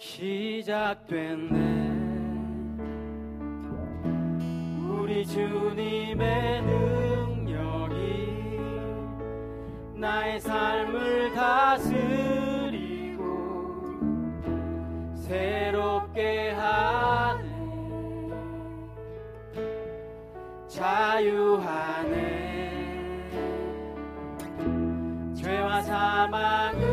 시작됐네. 우리 주님의 능력이 나의 삶을 다스리고 새롭게 하네. 자유하네. 죄와 사망을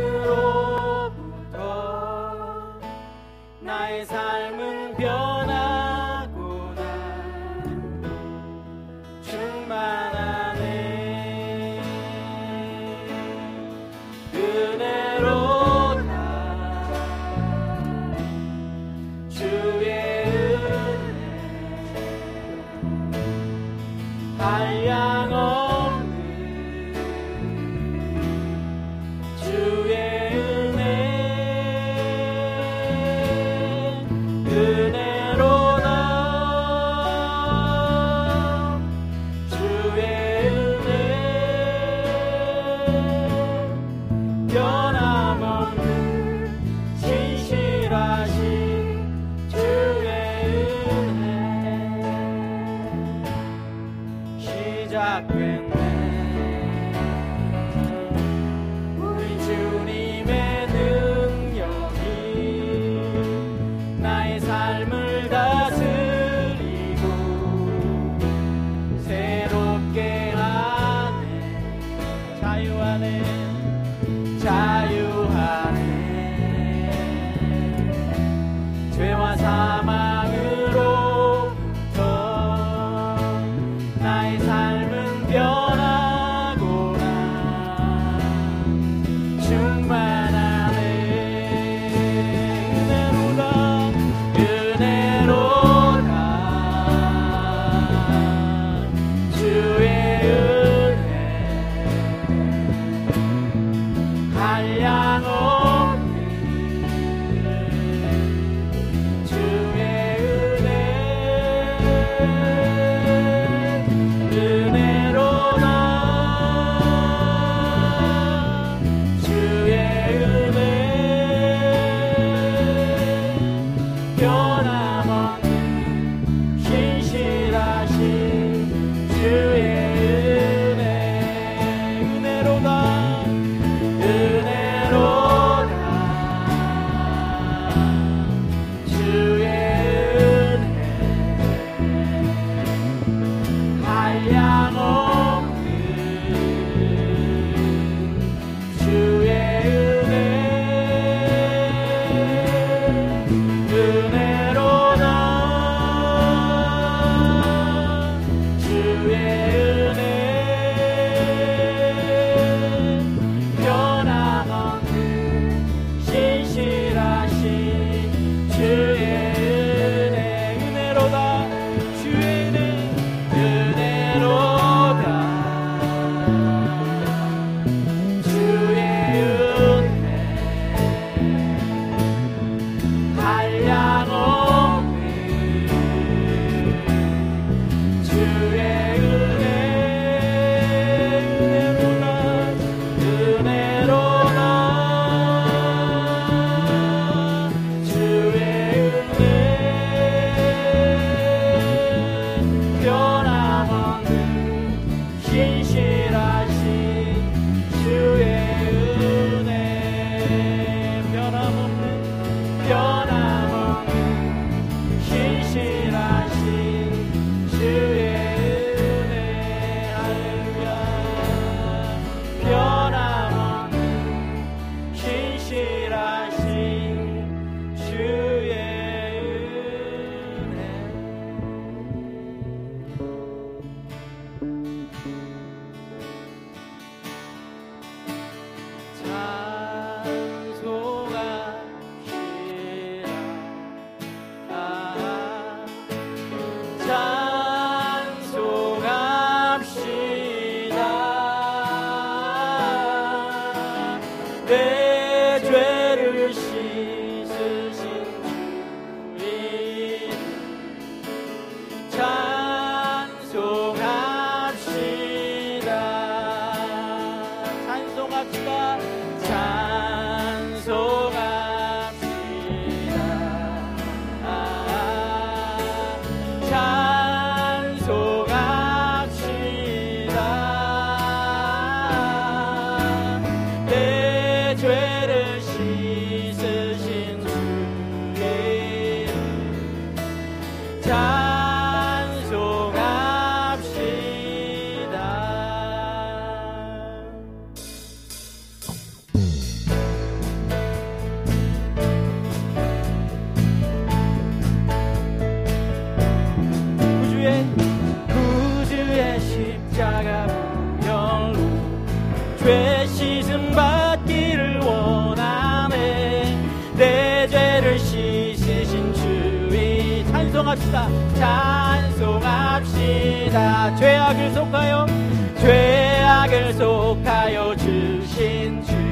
언약을 속하여 주신 주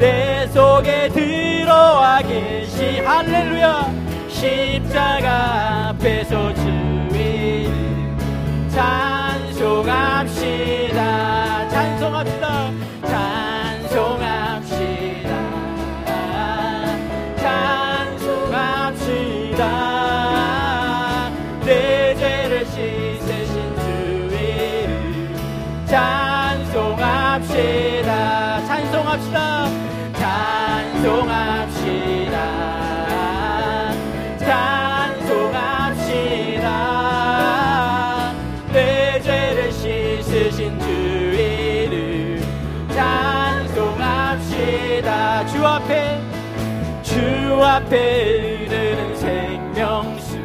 내 속에 들어와 계시. 할렐루야. 십자가 앞에서 주인 찬송합시다. 찬송합시다. 이름 찬송합시다. 주 앞에 주 앞에 이르는 생명수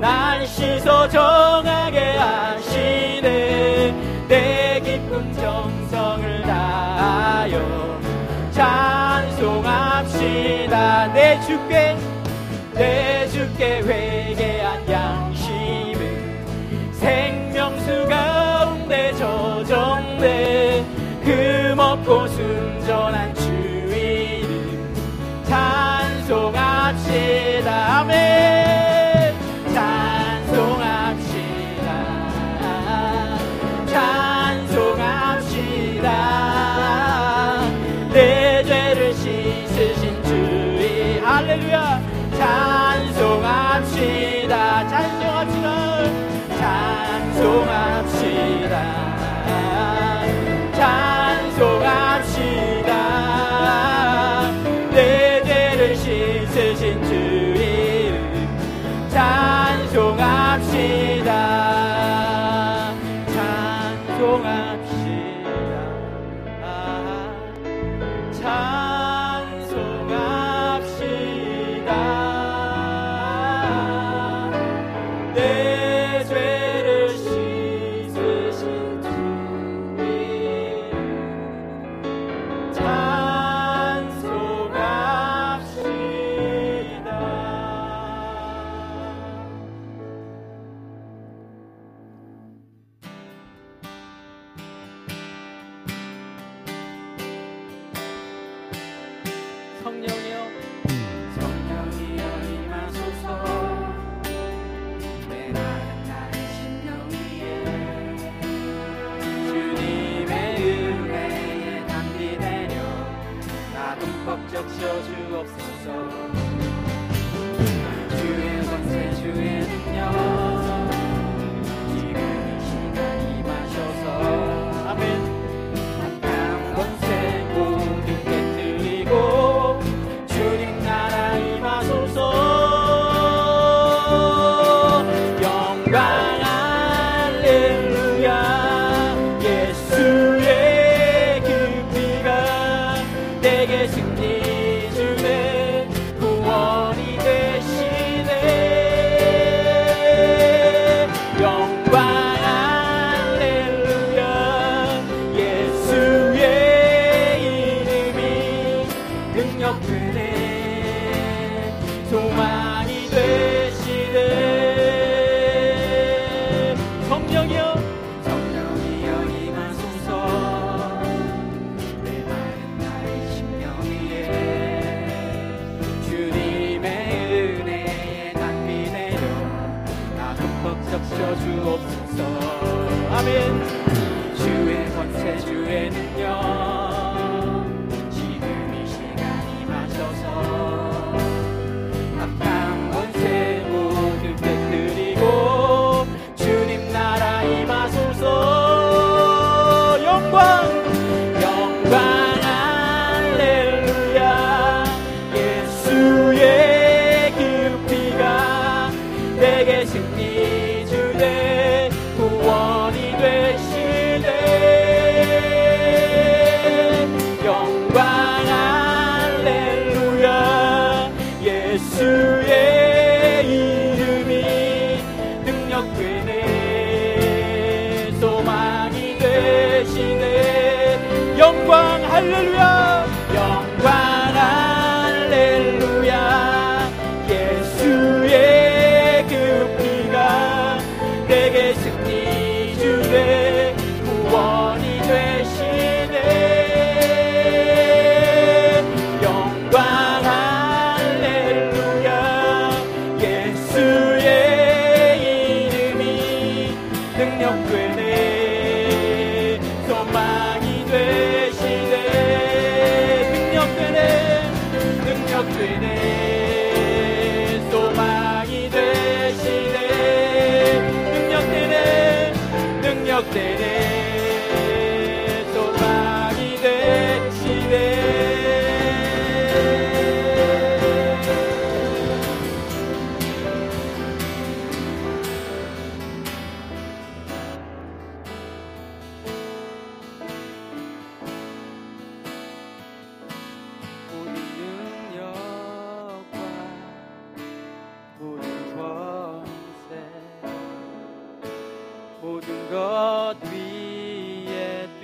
날 씻어 정하게 하시네. 내 깊은 정성을 다하여 찬송합시다. 내 주께 내 주께 회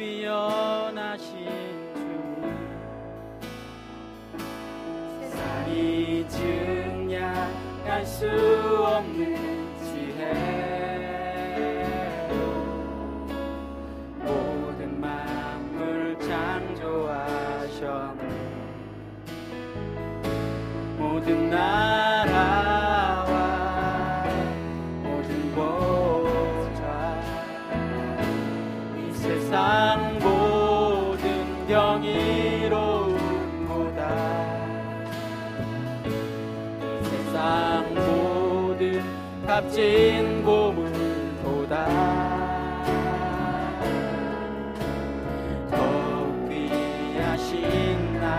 뛰어나신 주님 세상이 증량할 수 없는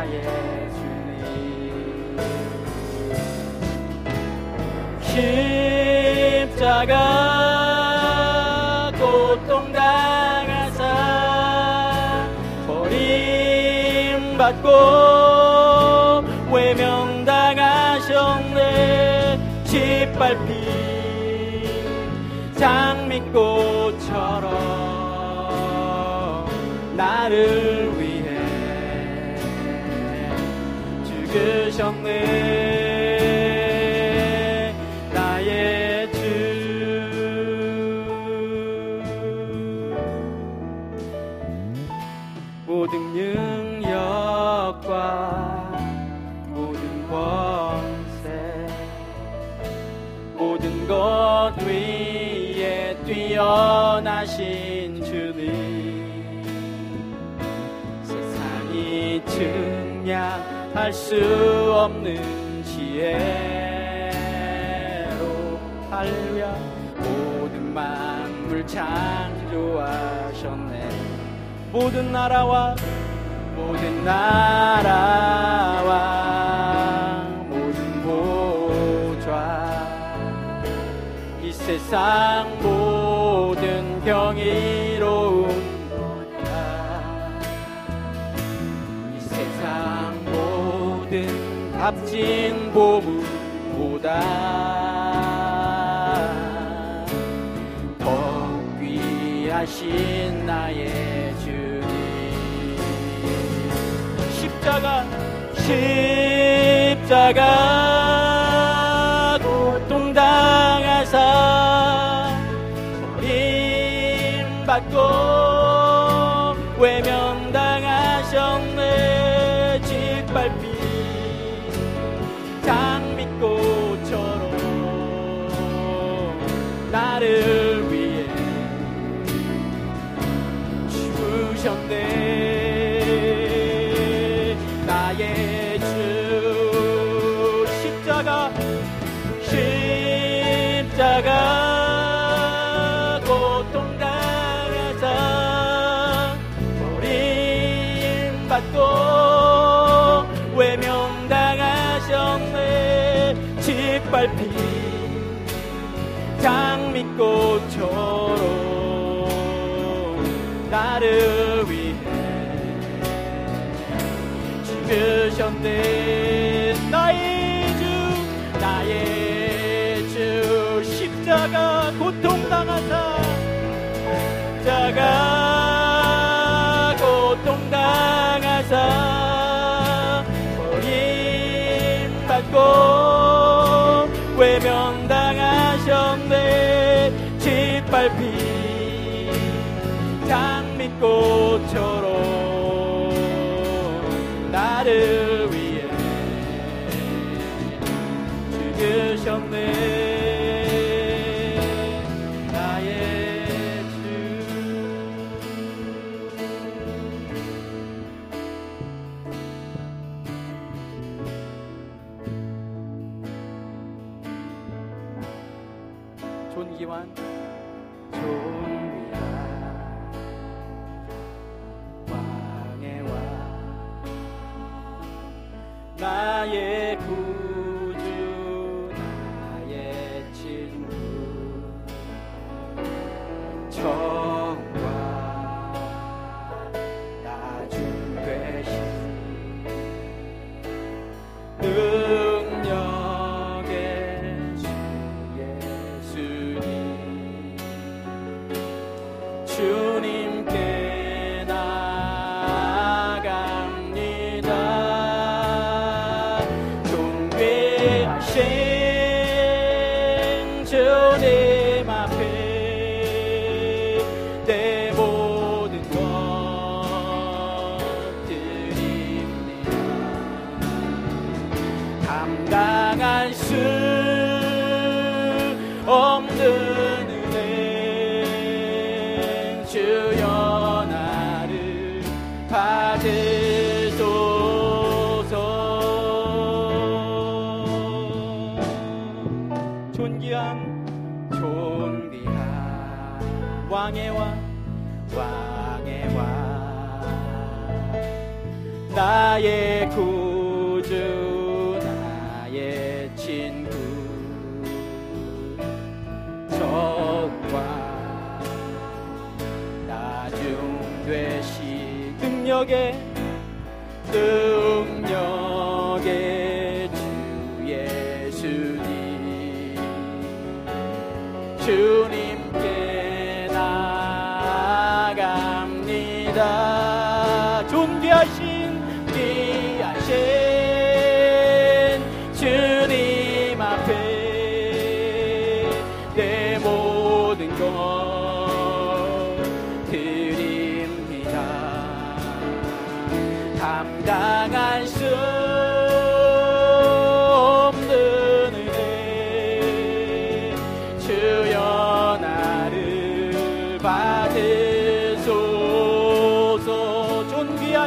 나의 주님. 십자가 고통당하사 버림받고 외면당하셨네. 짓밟힌 장미꽃처럼 나를 죽으셨네 나의 주. 모든 능력과 모든 권세 모든 것 위에 뛰어나신 주님 세상이 증량 할 수 없는 지혜로. 할렐루야. 모든 만물 창조하셨네. 모든 나라와 모든 나라와 모든 보좌. 이 세상 모든 경이 값진 보물보다 더 귀하신 나의 주님. 십자가 십자가 주셨네. 나의 주 십자가 십자가 고통 당하사 버림 받고 외면 당하셨네. 짓밟힌 장미꽃 죽으셨네 나의 주 나의 주 십자가 고통당하사. 십자가 고통당하사. 버림받고 외면당하셨네. 장미꽃처럼 나의 구 중 되시 능력에 능력의 주 예수님. 주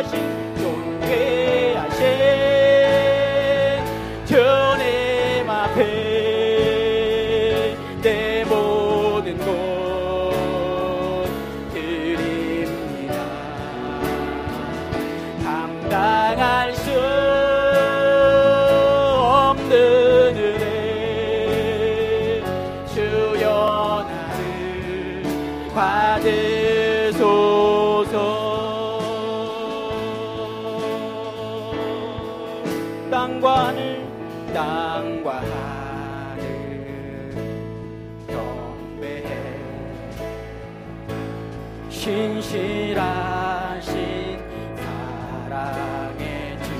coragem 신실하신 사랑의 주.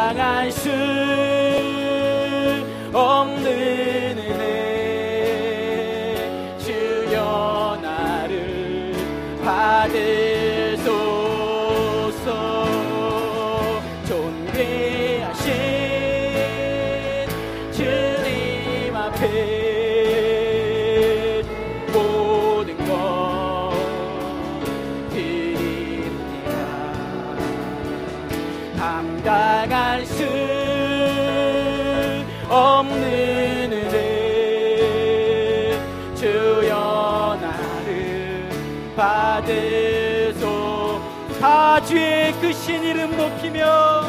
나갈 수 없는 주의 그 신 이름 높이며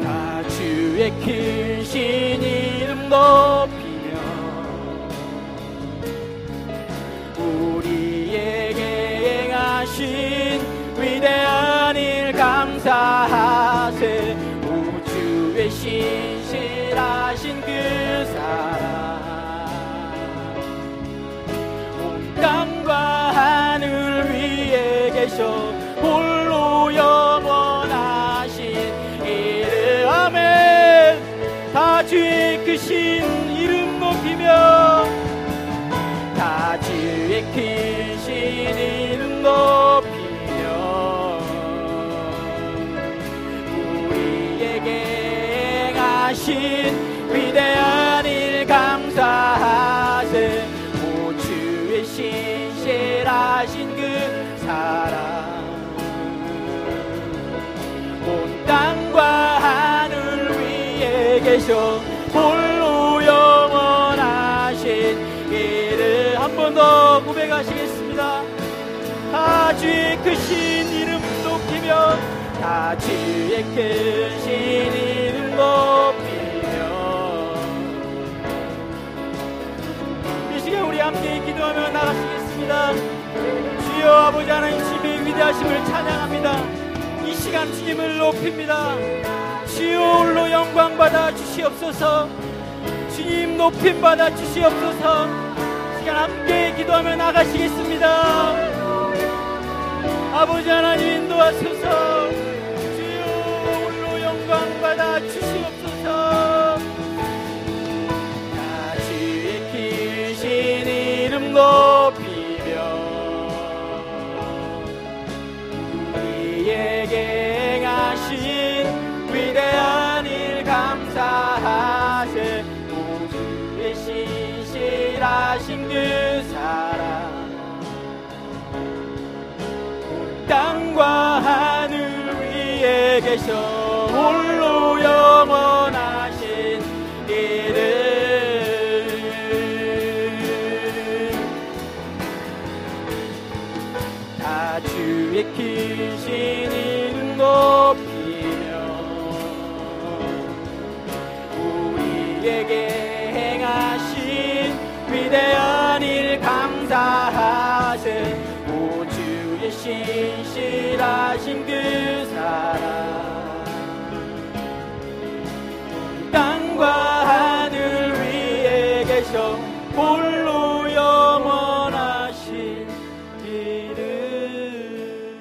나 주의 그신 이름 주신 위대한 일 감사하세. 오 주의 신실하신 그 사랑. 온 땅과 하늘 위에 계셔 홀로 영원하신 이를 한 번 더 고백하시겠습니다. 아주의 크신 이름 높이며 다 주의 크신 이름 기도하며 나가시겠습니다. 주여 아버지 하나님 주님의 위대하심을 찬양합니다. 이 시간 주님을 높입니다. 주여 홀로 영광 받아 주시옵소서. 주님 높임 받아 주시옵소서. 시간 함께 기도하며 나가시겠습니다. 아버지 하나님 인도하소서. 그 사랑 땅과 하늘 위에 계셔 홀로 영원 신실하신 그 사랑